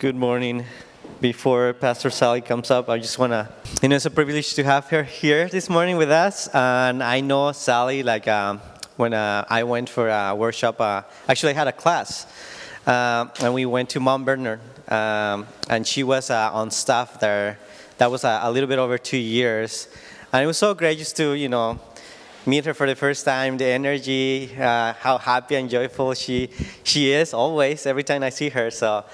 Good morning. Before Pastor Sally comes up, I just want to, you know, it's a privilege to have her here this morning with us. And I know Sally, like um, when uh, I went for a workshop, uh, actually, I had a class, uh, and we went to Mount Bernard, um, and she was uh, on staff there. That was a, little bit over two years. And it was so great just to, you know, meet her for the first time, the energy, uh, how happy and joyful she, she is always, every time I see her. So,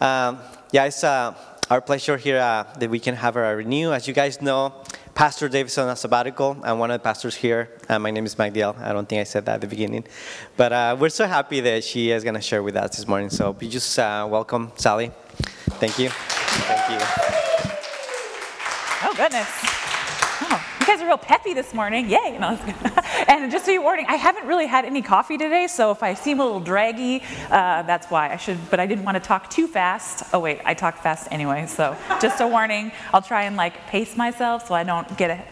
um, yeah, it's uh, our pleasure here uh, that we can have our renew. As you guys know, Pastor David's on a sabbatical. I'm one of the pastors here. Uh, my name is Magdiel. I don't think I said that at the beginning. But uh, we're so happy that she is going to share with us this morning. So we just uh, welcome Sally. Thank you. Thank you. Oh, goodness. You guys are real peppy this morning. Yay. No, and just you warning, I haven't really had any coffee today, so if I seem a little draggy, uh, that's why. I should, but I didn't want to talk too fast. Oh, wait, I talk fast anyway, so just a warning. I'll try and like pace myself so I don't get a,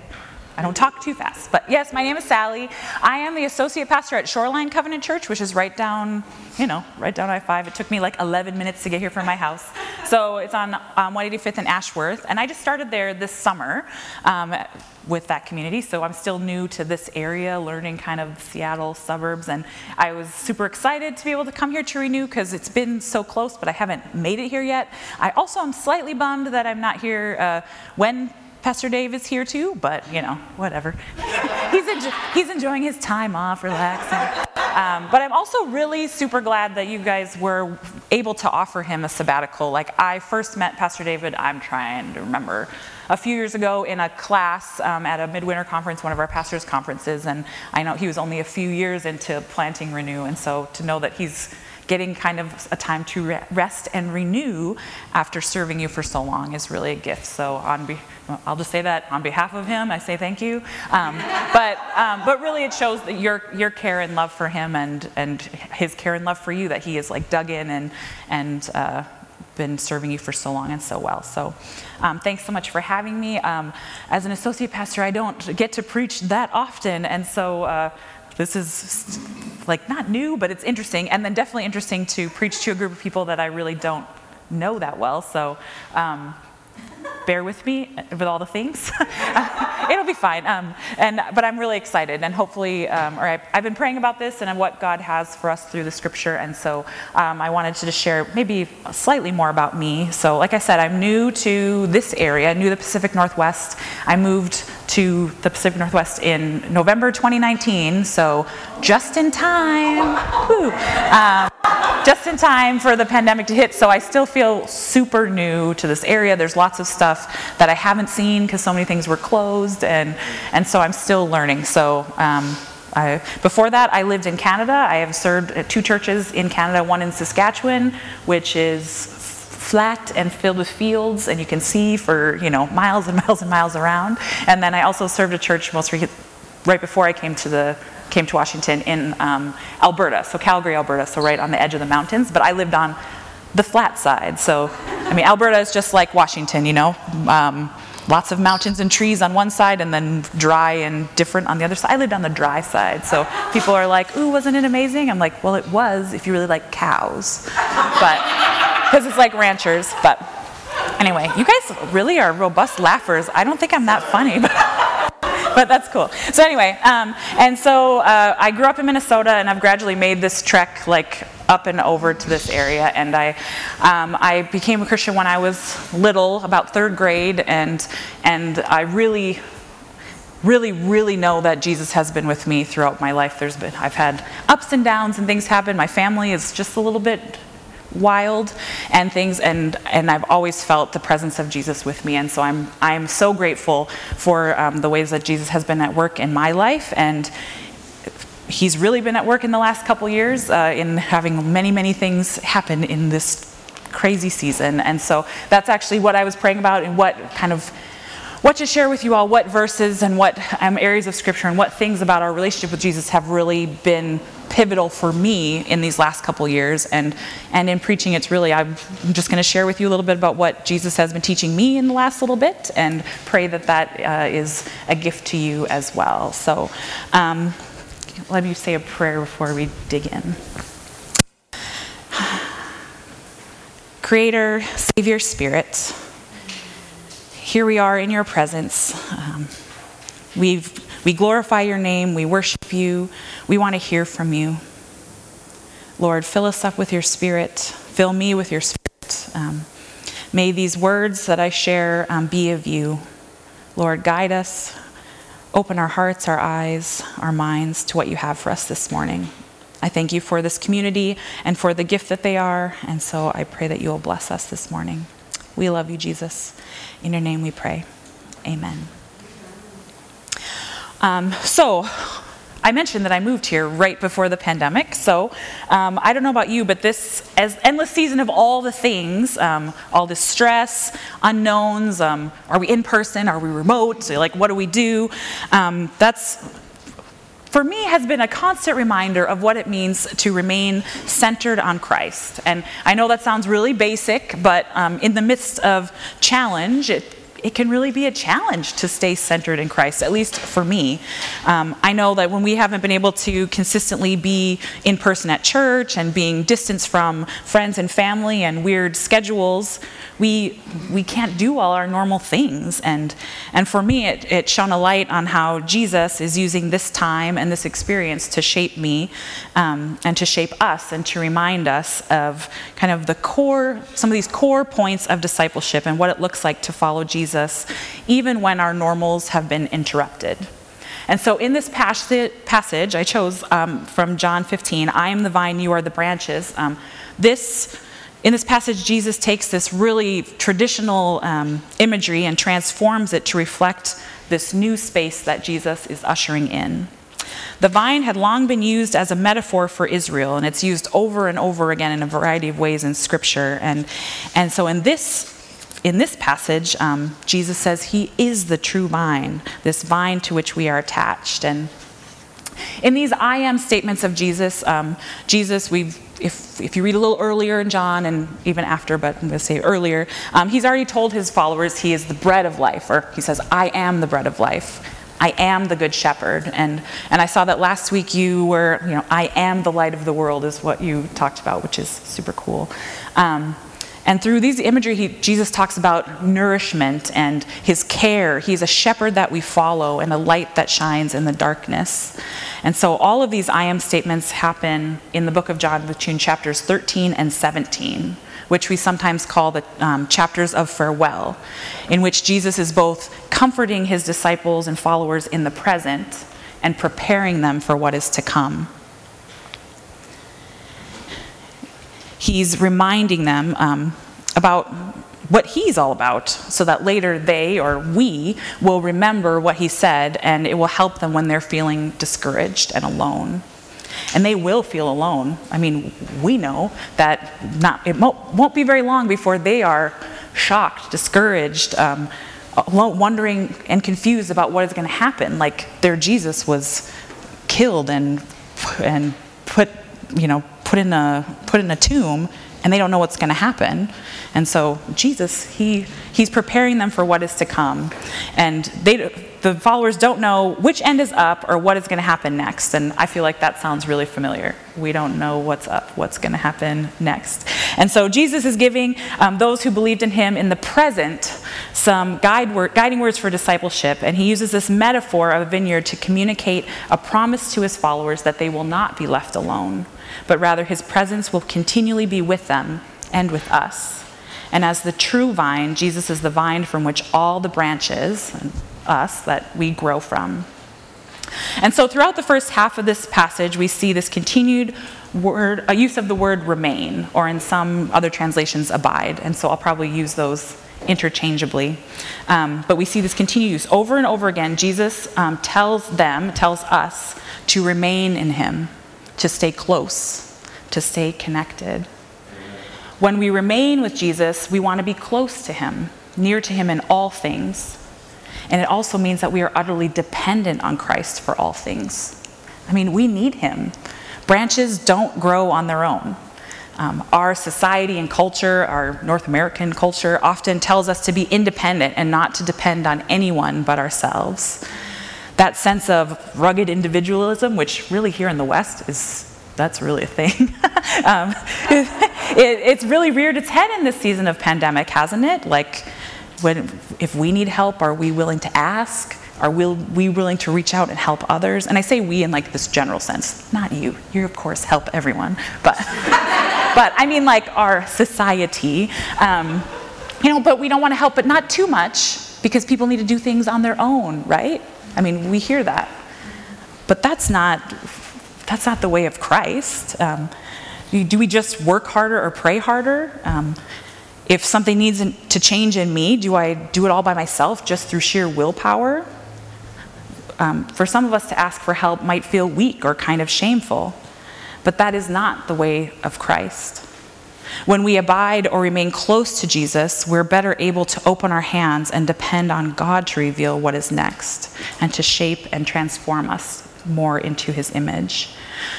I don't talk too fast. But yes, my name is Sally. I am the associate pastor at Shoreline Covenant Church, which is right down, you know, right down I 5. It took me like 11 minutes to get here from my house. So it's on um, 185th and Ashworth. And I just started there this summer um, with that community. So I'm still new to this area, learning kind of Seattle suburbs. And I was super excited to be able to come here to Renew because it's been so close, but I haven't made it here yet. I also am slightly bummed that I'm not here uh, when Pastor Dave is here too, but you know, whatever. he's, enjo- he's enjoying his time off, relaxing. Um, but I'm also really super glad that you guys were able to offer him a sabbatical. Like, I first met Pastor David, I'm trying to remember, a few years ago in a class um, at a midwinter conference, one of our pastors' conferences, and I know he was only a few years into planting Renew, and so to know that he's getting kind of a time to rest and renew after serving you for so long is really a gift. So on be- I'll just say that on behalf of him, I say thank you. Um, but um, but really, it shows that your your care and love for him and and his care and love for you that he is like dug in and and. Uh, been serving you for so long and so well. So, um, thanks so much for having me. Um, as an associate pastor, I don't get to preach that often, and so uh, this is like not new, but it's interesting, and then definitely interesting to preach to a group of people that I really don't know that well. So, um, bear with me with all the things. It'll be fine. Um, and but I'm really excited, and hopefully, um, or I, have been praying about this and what God has for us through the Scripture, and so um, I wanted to just share maybe slightly more about me. So, like I said, I'm new to this area, new to the Pacific Northwest. I moved to the Pacific Northwest in November 2019, so just in time. Um, just in time for the pandemic to hit, so I still feel super new to this area. There's lots of stuff that I haven't seen because so many things were closed, and, and so I'm still learning. So um, I, before that, I lived in Canada. I have served at two churches in Canada, one in Saskatchewan, which is flat and filled with fields, and you can see for you know miles and miles and miles around. And then I also served a church most re- right before I came to the came to Washington in um, Alberta, so Calgary, Alberta, so right on the edge of the mountains. But I lived on the flat side, so I mean Alberta is just like Washington, you know. Um, lots of mountains and trees on one side and then dry and different on the other side. I lived on the dry side. So people are like, ooh, wasn't it amazing? I'm like, well, it was if you really like cows. But because it's like ranchers. But anyway, you guys really are robust laughers. I don't think I'm that funny, but, but that's cool. So anyway, um, and so uh, I grew up in Minnesota, and I've gradually made this trek like up and over to this area. And I, um, I became a Christian when I was little, about third grade, and and I really really, really know that Jesus has been with me throughout my life. There's been, I've had ups and downs and things happen. My family is just a little bit wild and things and and I've always felt the presence of Jesus with me. And so I'm I'm so grateful for um, the ways that Jesus has been at work in my life. And he's really been at work in the last couple years uh, in having many many things happen in this crazy season. And so that's actually what I was praying about and what kind of what to share with you all, what verses and what um, areas of scripture and what things about our relationship with Jesus have really been pivotal for me in these last couple years. And, and in preaching, it's really, I'm just going to share with you a little bit about what Jesus has been teaching me in the last little bit and pray that that uh, is a gift to you as well. So um, let me say a prayer before we dig in. Creator, Savior, Spirit, here we are in your presence. Um, we've, we glorify your name, we worship you, we want to hear from you. Lord, fill us up with your spirit, fill me with your spirit. Um, may these words that I share um, be of you. Lord, guide us, open our hearts, our eyes, our minds to what you have for us this morning. I thank you for this community and for the gift that they are, and so I pray that you will bless us this morning. We love you, Jesus. In your name we pray. Amen. Um, so, I mentioned that I moved here right before the pandemic, so um, I don't know about you, but this as endless season of all the things, um, all the stress, unknowns, um, are we in person, are we remote, like what do we do? Um, that's for me has been a constant reminder of what it means to remain centered on Christ. And I know that sounds really basic, but um, in the midst of challenge, it it can really be a challenge to stay centered in Christ, at least for me. Um, I know that when we haven't been able to consistently be in person at church and being distanced from friends and family and weird schedules, we, we can't do all our normal things. And, and for me, it, it shone a light on how Jesus is using this time and this experience to shape me um, and to shape us and to remind us of kind of the core, some of these core points of discipleship and what it looks like to follow Jesus, even when our normals have been interrupted. And so in this passage, I chose um, from John 15, I am the vine, you are the branches. Um, this in this passage, Jesus takes this really traditional um, imagery and transforms it to reflect this new space that Jesus is ushering in. The vine had long been used as a metaphor for Israel, and it's used over and over again in a variety of ways in Scripture. And, and so in this in this passage, um, Jesus says he is the true vine, this vine to which we are attached. And in these I am statements of Jesus, um, Jesus, we've if, if you read a little earlier in John and even after, but I'm going to say earlier, um, he's already told his followers he is the bread of life, or he says, I am the bread of life. I am the good shepherd. And, and I saw that last week you were, you know, I am the light of the world is what you talked about, which is super cool. Um, and through these imagery, he, Jesus talks about nourishment and his care. He's a shepherd that we follow and a light that shines in the darkness. And so all of these I am statements happen in the book of John between chapters 13 and 17, which we sometimes call the um, chapters of farewell, in which Jesus is both comforting his disciples and followers in the present and preparing them for what is to come. He's reminding them um, about what he's all about so that later they or we will remember what he said and it will help them when they're feeling discouraged and alone. And they will feel alone. I mean we know that not, it won't, be very long before they are shocked discouraged um, wondering and confused about what is going to happen. Like their jesus was killed and and put you know put in a put in a tomb and they don't know what's going to happen. And so Jesus, he he's preparing them for what is to come. And they the followers don't know which end is up or what is going to happen next. And I feel like that sounds really familiar. We don't know what's up, what's going to happen next. And so Jesus is giving um, those who believed in him in the present some guide guiding words for discipleship. And he uses this metaphor of a vineyard to communicate a promise to his followers that they will not be left alone but rather his presence will continually be with them and with us. And as the true vine, Jesus is the vine from which all the branches, us, that we grow from. And so throughout the first half of this passage, we see this continued word, a use of the word remain, or in some other translations, abide. And so I'll probably use those interchangeably. Um, but we see this continued use over and over again. Jesus um, tells them, tells us to remain in him to stay close, to stay connected. When we remain with Jesus, we want to be close to Him, near to Him in all things. And it also means that we are utterly dependent on Christ for all things. I mean, we need Him. Branches don't grow on their own. Um, our society and culture, our North American culture, often tells us to be independent and not to depend on anyone but ourselves that sense of rugged individualism, which really here in the West is that's really a thing. um, it, it's really reared its head in this season of pandemic, hasn't it? Like, when, if we need help, are we willing to ask? Are we, we willing to reach out and help others? And I say we in like this general sense, not you. You, of course, help everyone. But, but I mean, like our society. Um, you know, but we don't want to help, but not too much because people need to do things on their own, right? I mean, we hear that. But that's not, that's not the way of Christ. Um, do we just work harder or pray harder? Um, if something needs to change in me, do I do it all by myself just through sheer willpower? Um, for some of us to ask for help might feel weak or kind of shameful, but that is not the way of Christ. When we abide or remain close to Jesus, we're better able to open our hands and depend on God to reveal what is next and to shape and transform us more into his image.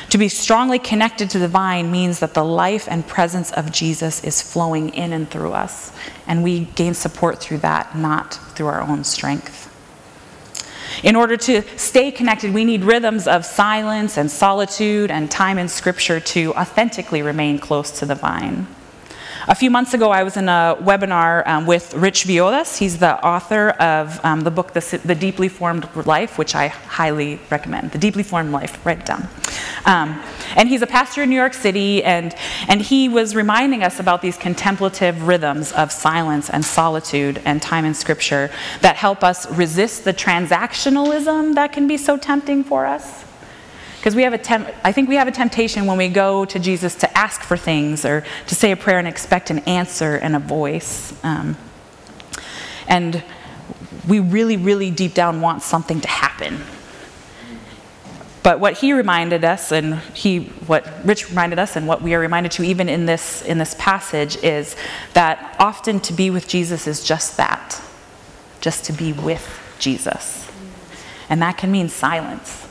To be strongly connected to the vine means that the life and presence of Jesus is flowing in and through us, and we gain support through that, not through our own strength. In order to stay connected, we need rhythms of silence and solitude and time in Scripture to authentically remain close to the vine. A few months ago, I was in a webinar um, with Rich Villodas. He's the author of um, the book, the, the, Deeply Formed Life, which I highly recommend. The Deeply Formed Life, write it down. Um, and he's a pastor in New York City, and, and he was reminding us about these contemplative rhythms of silence and solitude and time in Scripture that help us resist the transactionalism that can be so tempting for us. Because we have a temp- I think we have a temptation when we go to Jesus to ask for things or to say a prayer and expect an answer and a voice. Um, and we really, really deep down want something to happen. But what he reminded us, and he, what Rich reminded us, and what we are reminded to even in this, in this passage, is that often to be with Jesus is just that just to be with Jesus. And that can mean silence.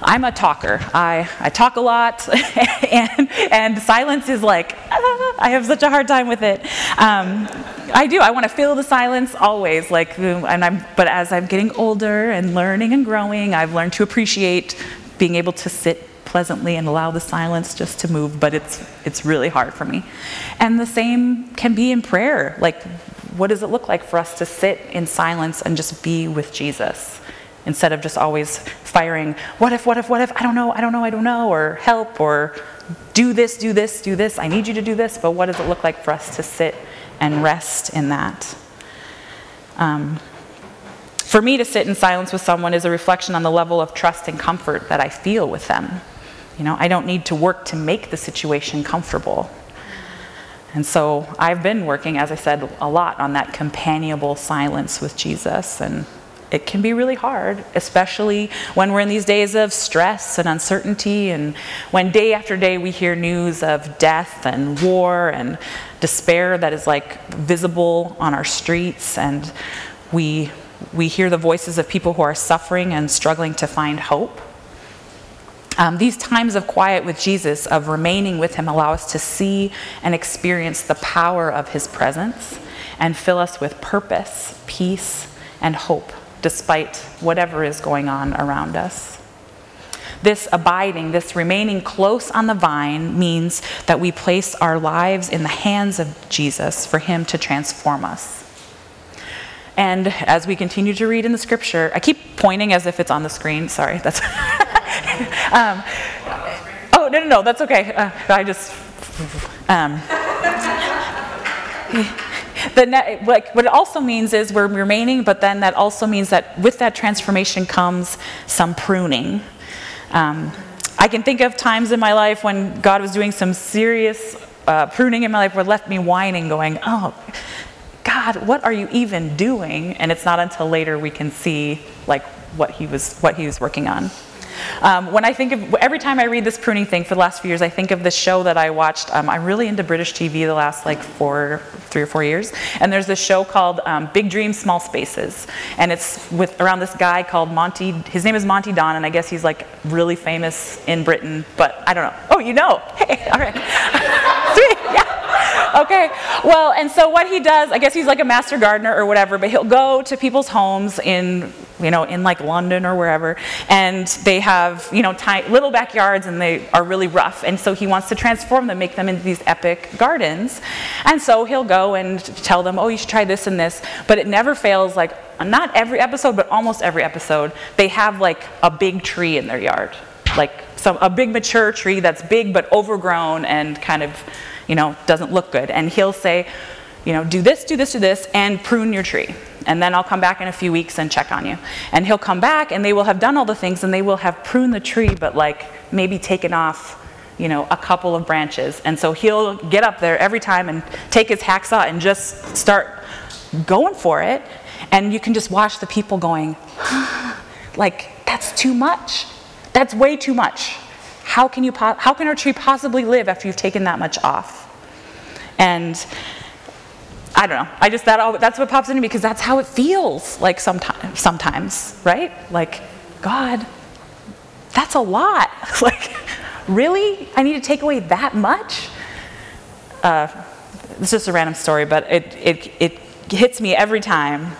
I'm a talker. I, I talk a lot, and, and silence is like, ah, I have such a hard time with it. Um, I do. I want to fill the silence always. Like, and I'm, but as I'm getting older and learning and growing, I've learned to appreciate being able to sit pleasantly and allow the silence just to move. But it's it's really hard for me. And the same can be in prayer. Like, what does it look like for us to sit in silence and just be with Jesus? instead of just always firing, what if, what if, what if, I don't know, I don't know, I don't know, or help, or do this, do this, do this, I need you to do this, but what does it look like for us to sit and rest in that? Um, for me to sit in silence with someone is a reflection on the level of trust and comfort that I feel with them. You know, I don't need to work to make the situation comfortable. And so I've been working, as I said, a lot on that companionable silence with Jesus and it can be really hard, especially when we're in these days of stress and uncertainty, and when day after day we hear news of death and war and despair that is like visible on our streets, and we, we hear the voices of people who are suffering and struggling to find hope. Um, these times of quiet with Jesus, of remaining with Him, allow us to see and experience the power of His presence and fill us with purpose, peace, and hope despite whatever is going on around us. This abiding, this remaining close on the vine, means that we place our lives in the hands of Jesus for Him to transform us. And as we continue to read in the scripture, I keep pointing as if it's on the screen. Sorry, that's. um, oh, no, no, no, that's okay. Uh, I just. Um, the net, like, what it also means is we're remaining, but then that also means that with that transformation comes some pruning. Um, I can think of times in my life when God was doing some serious uh, pruning in my life where left me whining, going, oh, God, what are you even doing? And it's not until later we can see like what he was what he was working on. Um, when I think of, every time I read this pruning thing for the last few years, I think of this show that I watched. Um, I'm really into British TV the last like four, three or four years. And there's this show called um, Big Dreams, Small Spaces. And it's with around this guy called Monty, his name is Monty Don, and I guess he's like really famous in Britain, but I don't know. Oh, you know. Hey, all right. Sweet, yeah. Okay, well, and so what he does, I guess he's like a master gardener or whatever, but he'll go to people's homes in you know, in like London or wherever, and they have, you know, tiny, little backyards and they are really rough. And so he wants to transform them, make them into these epic gardens. And so he'll go and tell them, oh, you should try this and this. But it never fails, like, not every episode, but almost every episode, they have like a big tree in their yard. Like some, a big mature tree that's big but overgrown and kind of, you know, doesn't look good. And he'll say, you know, do this, do this, do this, and prune your tree and then I'll come back in a few weeks and check on you. And he'll come back and they will have done all the things and they will have pruned the tree, but like maybe taken off, you know, a couple of branches. And so he'll get up there every time and take his hacksaw and just start going for it. And you can just watch the people going, like, that's too much. That's way too much. How can, you po- how can our tree possibly live after you've taken that much off? And I don't know. I just that that's what pops into me because that's how it feels like sometimes sometimes, right? Like God, that's a lot. like really? I need to take away that much? Uh, it's just a random story, but it, it, it hits me every time.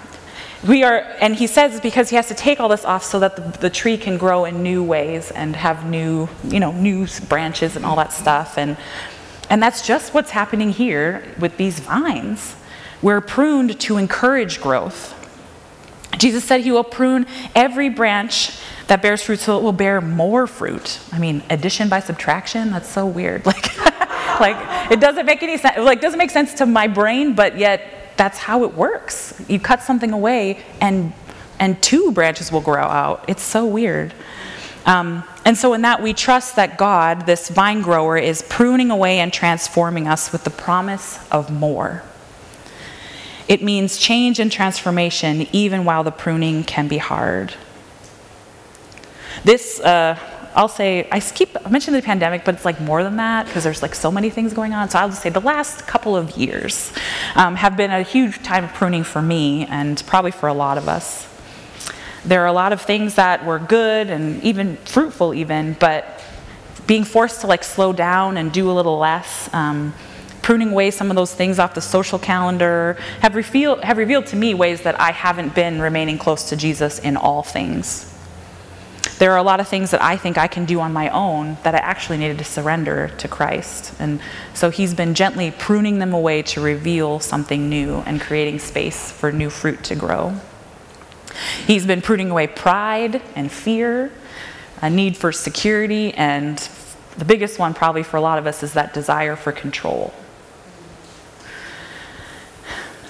We are, and he says because he has to take all this off so that the, the tree can grow in new ways and have new, you know, new branches and all that stuff. And, and that's just what's happening here with these vines. We're pruned to encourage growth. Jesus said he will prune every branch that bears fruit so it will bear more fruit. I mean, addition by subtraction, that's so weird. Like, like it doesn't make any sense. Like, doesn't make sense to my brain, but yet that's how it works. You cut something away and and two branches will grow out. It's so weird. Um, and so, in that, we trust that God, this vine grower, is pruning away and transforming us with the promise of more. It means change and transformation, even while the pruning can be hard. This, uh, I'll say, I keep mentioning the pandemic, but it's like more than that because there's like so many things going on. So I'll just say the last couple of years um, have been a huge time of pruning for me and probably for a lot of us. There are a lot of things that were good and even fruitful, even, but being forced to like slow down and do a little less. Um, pruning away some of those things off the social calendar have revealed, have revealed to me ways that I haven't been remaining close to Jesus in all things. There are a lot of things that I think I can do on my own that I actually needed to surrender to Christ. And so he's been gently pruning them away to reveal something new and creating space for new fruit to grow. He's been pruning away pride and fear, a need for security, and the biggest one, probably for a lot of us, is that desire for control.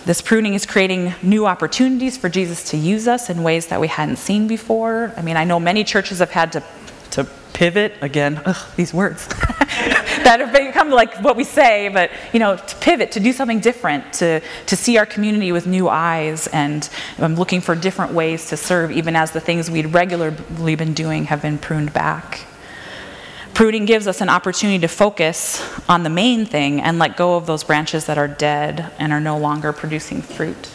This pruning is creating new opportunities for Jesus to use us in ways that we hadn't seen before. I mean, I know many churches have had to, to pivot, again, ugh, these words, that have become like what we say, but, you know, to pivot, to do something different, to, to see our community with new eyes, and I'm looking for different ways to serve, even as the things we'd regularly been doing have been pruned back. Pruning gives us an opportunity to focus on the main thing and let go of those branches that are dead and are no longer producing fruit.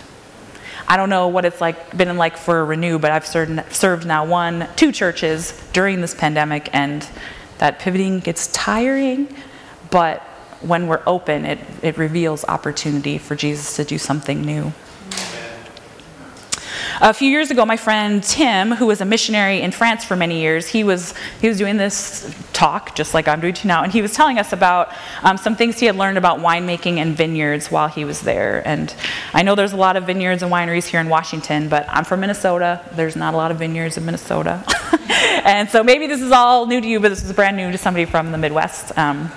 I don't know what it's like been like for Renew, but I've served, served now one, two churches during this pandemic, and that pivoting gets tiring, but when we're open, it, it reveals opportunity for Jesus to do something new. A few years ago, my friend Tim, who was a missionary in France for many years, he was, he was doing this talk, just like I'm doing now, and he was telling us about um, some things he had learned about winemaking and vineyards while he was there. And I know there's a lot of vineyards and wineries here in Washington, but I'm from Minnesota. There's not a lot of vineyards in Minnesota. and so maybe this is all new to you, but this is brand new to somebody from the Midwest. Um,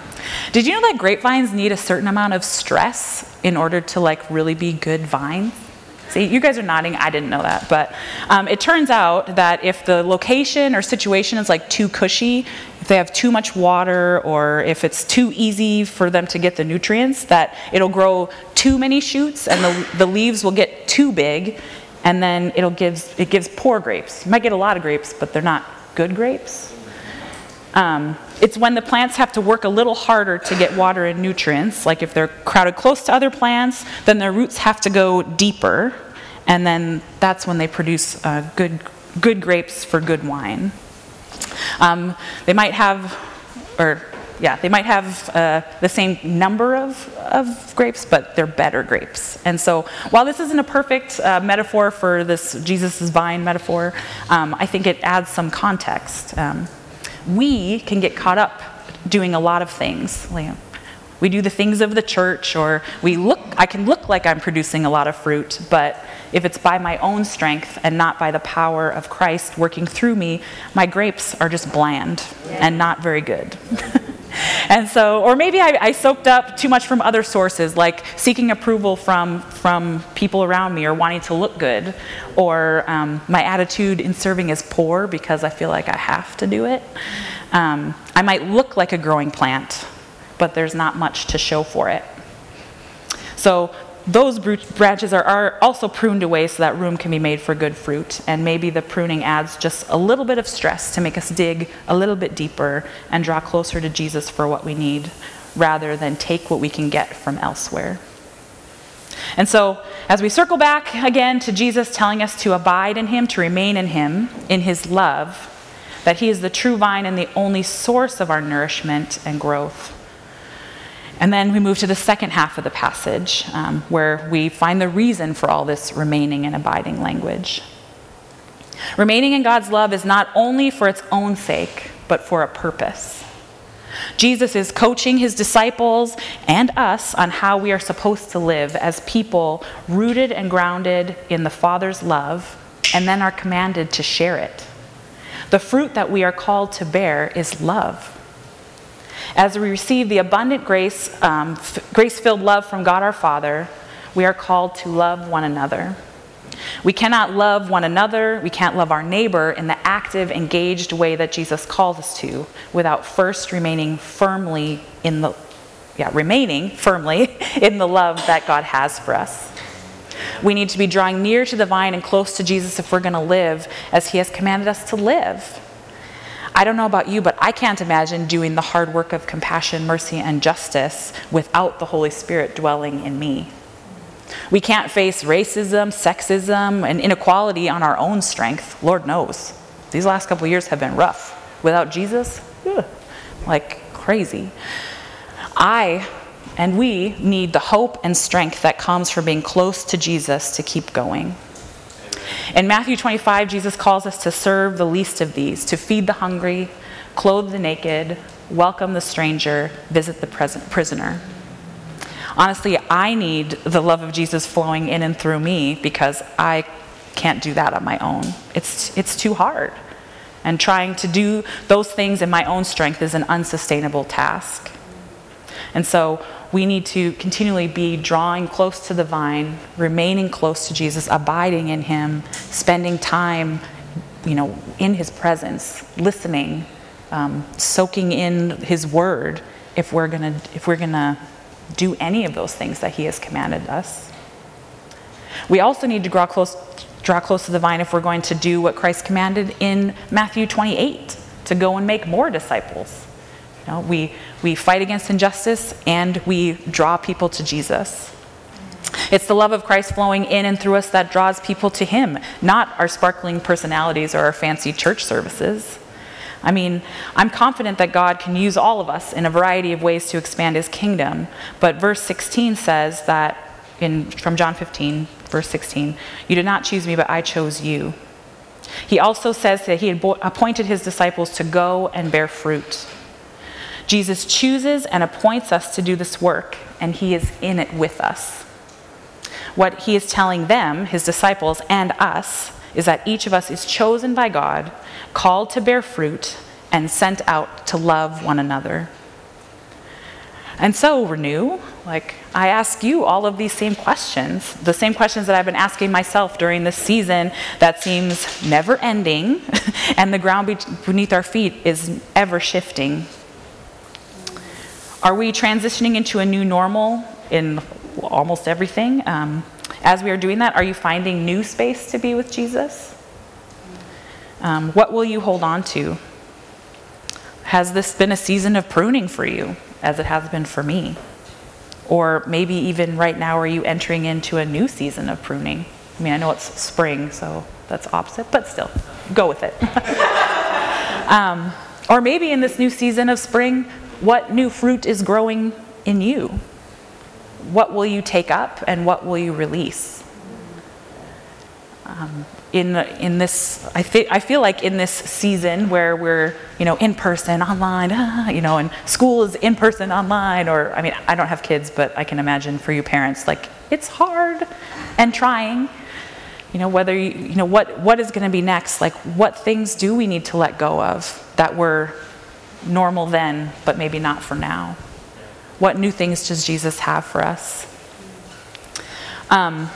did you know that grapevines need a certain amount of stress in order to like really be good vines? See, you guys are nodding. I didn't know that. But um, it turns out that if the location or situation is like too cushy, if they have too much water, or if it's too easy for them to get the nutrients, that it'll grow too many shoots and the, the leaves will get too big, and then it'll gives, it gives poor grapes. You might get a lot of grapes, but they're not good grapes. Um, it's when the plants have to work a little harder to get water and nutrients, like if they're crowded close to other plants, then their roots have to go deeper, and then that's when they produce uh, good, good grapes for good wine. Um, they might have, or yeah, they might have uh, the same number of, of grapes, but they're better grapes. And so, while this isn't a perfect uh, metaphor for this Jesus' vine metaphor, um, I think it adds some context. Um, we can get caught up doing a lot of things. We do the things of the church, or we look, I can look like I'm producing a lot of fruit, but if it's by my own strength and not by the power of Christ working through me, my grapes are just bland and not very good. and so, or maybe I, I, soaked up too much from other sources, like seeking approval from, from people around me or wanting to look good, or um, my attitude in serving is poor because I feel like I have to do it. Um, I might look like a growing plant, but there's not much to show for it. So those branches are, are, also pruned away so that room can be made for good fruit. And maybe the pruning adds just a little bit of stress to make us dig a little bit deeper and draw closer to Jesus for what we need rather than take what we can get from elsewhere. And so, as we circle back again to Jesus telling us to abide in Him, to remain in Him, in His love, that He is the true vine and the only source of our nourishment and growth. And then we move to the second half of the passage, um, where we find the reason for all this remaining and abiding language. Remaining in God's love is not only for its own sake, but for a purpose. Jesus is coaching his disciples and us on how we are supposed to live as people rooted and grounded in the Father's love, and then are commanded to share it. The fruit that we are called to bear is love. As we receive the abundant grace, um, f- grace filled love from God our Father, we are called to love one another. We cannot love one another, we can't love our neighbor in the active, engaged way that Jesus calls us to without first remaining firmly in the yeah, remaining firmly in the love that God has for us. We need to be drawing near to the vine and close to Jesus if we're going to live as He has commanded us to live. I don't know about you, but I can't imagine doing the hard work of compassion, mercy, and justice without the Holy Spirit dwelling in me. We can't face racism, sexism, and inequality on our own strength. Lord knows. These last couple years have been rough. Without Jesus, ugh, like crazy. I and we need the hope and strength that comes from being close to Jesus to keep going. In Matthew 25, Jesus calls us to serve the least of these, to feed the hungry, clothe the naked, welcome the stranger, visit the prisoner. Honestly, I need the love of Jesus flowing in and through me because I can't do that on my own. It's, it's too hard. And trying to do those things in my own strength is an unsustainable task. And so we need to continually be drawing close to the vine, remaining close to Jesus, abiding in him, spending time, you know, in his presence, listening, um, soaking in his word if we're gonna if we're gonna do any of those things that he has commanded us. We also need to draw close draw close to the vine if we're going to do what Christ commanded in Matthew 28 to go and make more disciples. You know, we, we fight against injustice and we draw people to Jesus. It's the love of Christ flowing in and through us that draws people to Him, not our sparkling personalities or our fancy church services. I mean, I'm confident that God can use all of us in a variety of ways to expand His kingdom, but verse 16 says that, in, from John 15, verse 16, you did not choose me, but I chose you. He also says that He had appointed His disciples to go and bear fruit. Jesus chooses and appoints us to do this work, and he is in it with us. What he is telling them, his disciples, and us, is that each of us is chosen by God, called to bear fruit, and sent out to love one another. And so, Renew, like, I ask you all of these same questions, the same questions that I've been asking myself during this season that seems never ending, and the ground beneath our feet is ever shifting. Are we transitioning into a new normal in almost everything? Um, as we are doing that, are you finding new space to be with Jesus? Um, what will you hold on to? Has this been a season of pruning for you, as it has been for me? Or maybe even right now, are you entering into a new season of pruning? I mean, I know it's spring, so that's opposite, but still, go with it. um, or maybe in this new season of spring, what new fruit is growing in you? What will you take up and what will you release? Um, in, in this, I, th- I feel like in this season where we're, you know, in person, online, ah, you know, and school is in person, online, or, I mean, I don't have kids, but I can imagine for you parents, like, it's hard and trying. You know, whether you, you know, what, what is going to be next? Like, what things do we need to let go of that were normal then, but maybe not for now? What new things does Jesus have for us? Um,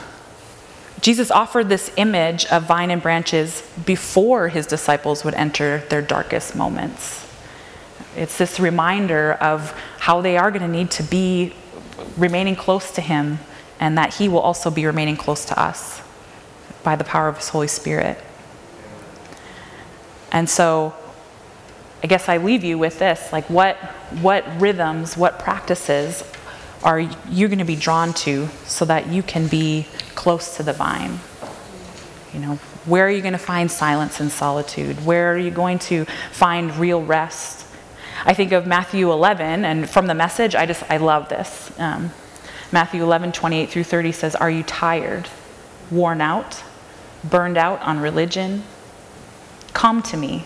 Jesus offered this image of vine and branches before his disciples would enter their darkest moments. It's this reminder of how they are going to need to be remaining close to him and that he will also be remaining close to us by the power of his Holy Spirit. And so I guess I leave you with this like what what rhythms, what practices are you going to be drawn to so that you can be close to the vine? You know, where are you going to find silence and solitude? Where are you going to find real rest? I think of Matthew 11, and from the message, I just, I love this. Um, Matthew 11, 28 through 30 says, Are you tired, worn out, burned out on religion? Come to me.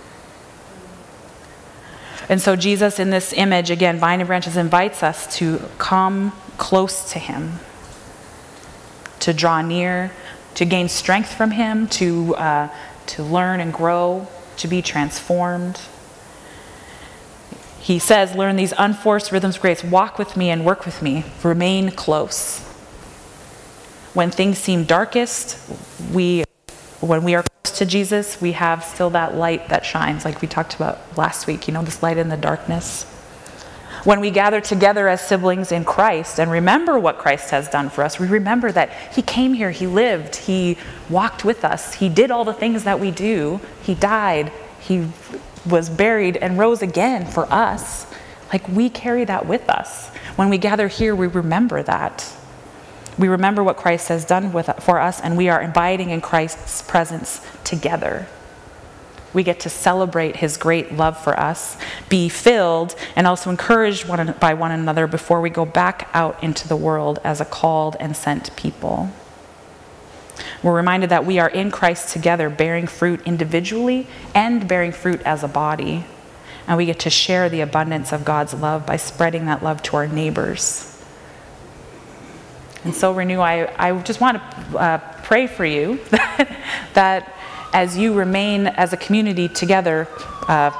And so, Jesus, in this image, again, Vine and Branches invites us to come close to Him to draw near, to gain strength from Him, to, uh, to learn and grow, to be transformed. He says, Learn these unforced rhythms of grace. Walk with me and work with me. Remain close. When things seem darkest, we, when we are close to Jesus, we have still that light that shines, like we talked about last week, you know, this light in the darkness when we gather together as siblings in Christ and remember what Christ has done for us, we remember that He came here, He lived, He walked with us, He did all the things that we do, He died, He was buried and rose again for us. Like we carry that with us. When we gather here, we remember that. We remember what Christ has done with, for us, and we are abiding in Christ's presence together. We get to celebrate his great love for us, be filled, and also encouraged one, by one another before we go back out into the world as a called and sent people. We're reminded that we are in Christ together, bearing fruit individually and bearing fruit as a body. And we get to share the abundance of God's love by spreading that love to our neighbors. And so, Renew, I, I just want to uh, pray for you that as you remain as a community together, uh,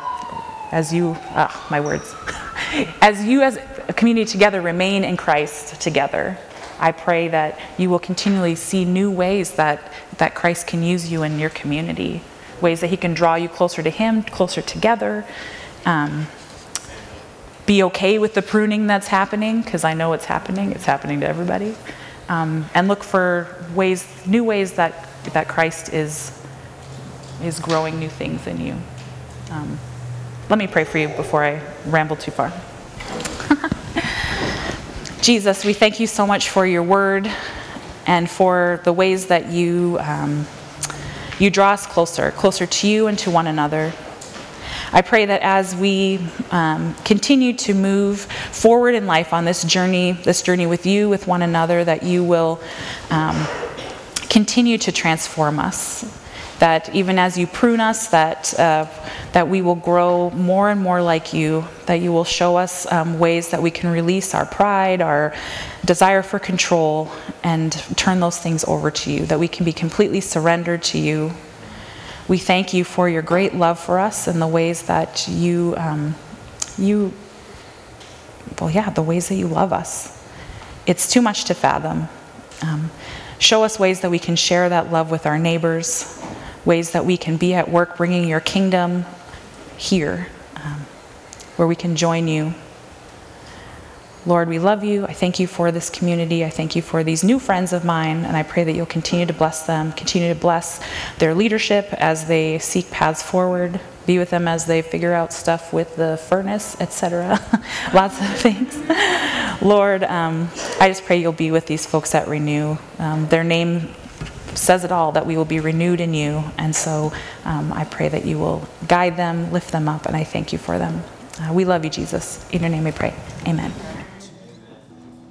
as you, ah, my words, as you as a community together remain in Christ together, I pray that you will continually see new ways that, that Christ can use you in your community, ways that He can draw you closer to Him, closer together. Um, be okay with the pruning that's happening, because I know it's happening, it's happening to everybody. Um, and look for ways, new ways that, that Christ is is growing new things in you. Um, let me pray for you before I ramble too far. Jesus, we thank you so much for your word and for the ways that you, um, you draw us closer, closer to you and to one another. I pray that as we um, continue to move forward in life on this journey, this journey with you, with one another, that you will um, continue to transform us that even as you prune us, that, uh, that we will grow more and more like you, that you will show us um, ways that we can release our pride, our desire for control, and turn those things over to you, that we can be completely surrendered to you. We thank you for your great love for us and the ways that you, um, you, well, yeah, the ways that you love us. It's too much to fathom. Um, show us ways that we can share that love with our neighbors, ways that we can be at work bringing your kingdom here, um, where we can join you. Lord, we love you. I thank you for this community. I thank you for these new friends of mine, and I pray that you'll continue to bless them, continue to bless their leadership as they seek paths forward. Be with them as they figure out stuff with the furnace, etc. Lots of things. Lord, um, I just pray you'll be with these folks at Renew. Um, their name says it all that we will be renewed in you. And so um, I pray that you will guide them, lift them up, and I thank you for them. Uh, we love you, Jesus. In your name we pray. Amen.